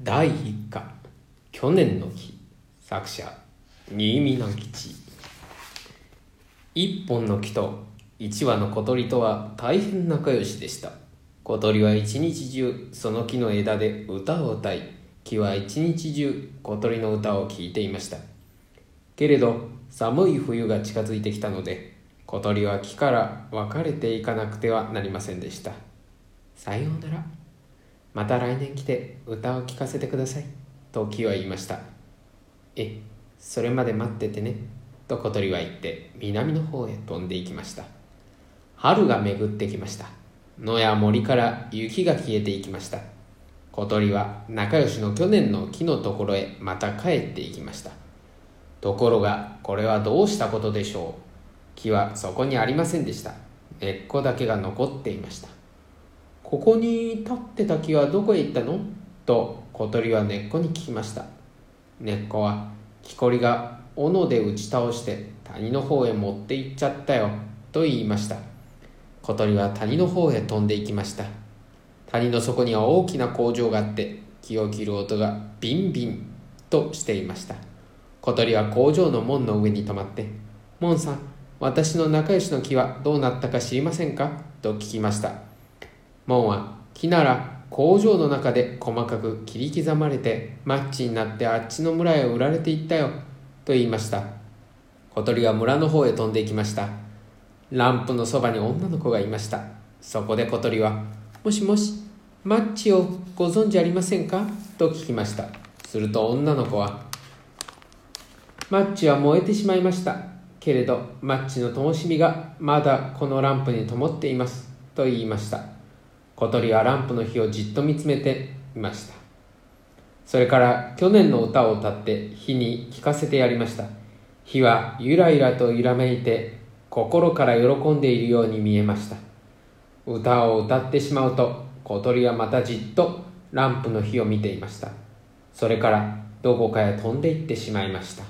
第1課。去年の日作者新見南吉。一本の木と一羽の小鳥とは大変仲良しでした。小鳥は一日中その木の枝で歌を歌い木は一日中小鳥の歌を聴いていました。けれど寒い冬が近づいてきたので小鳥は木から別れていかなくてはなりませんでした。さようなら。また来年来て歌を聴かせてください。と木は言いました。えそれまで待っててね。と小鳥は言って南の方へ飛んでいきました。春が巡ってきました。野や森から雪が消えていきました。小鳥は仲良しの去年の木のところへまた帰っていきました。ところがこれはどうしたことでしょう。木はそこにありませんでした。根っこだけが残っていました。ここに立ってた木はどこへ行ったの？と小鳥は根っこに聞きました。根っこは木こりが斧で打ち倒して谷の方へ持って行っちゃったよと言いました。小鳥は谷の方へ飛んでいきました。谷の底には大きな工場があって木を切る音がビンビンとしていました。小鳥は工場の門の上に止まって「門さん私の仲良しの木はどうなったか知りませんか?」と聞きました。門は木なら工場の中で細かく切り刻まれてマッチになってあっちの村へ売られていったよ。と言いました。小鳥は村の方へ飛んでいきました。ランプのそばに女の子がいました。そこで小鳥は「もしもしマッチをご存知ありませんか?」と聞きました。すると女の子は「マッチは燃えてしまいました。けれどマッチの灯火がまだこのランプに灯っています」と言いました。小鳥はランプの火をじっと見つめていました。それから去年の歌を歌って火に聞かせてやりました。火はゆらゆらと揺らめいて心から喜んでいるように見えました。歌を歌ってしまうと小鳥はまたじっとランプの火を見ていました。それからどこかへ飛んでいってしまいました。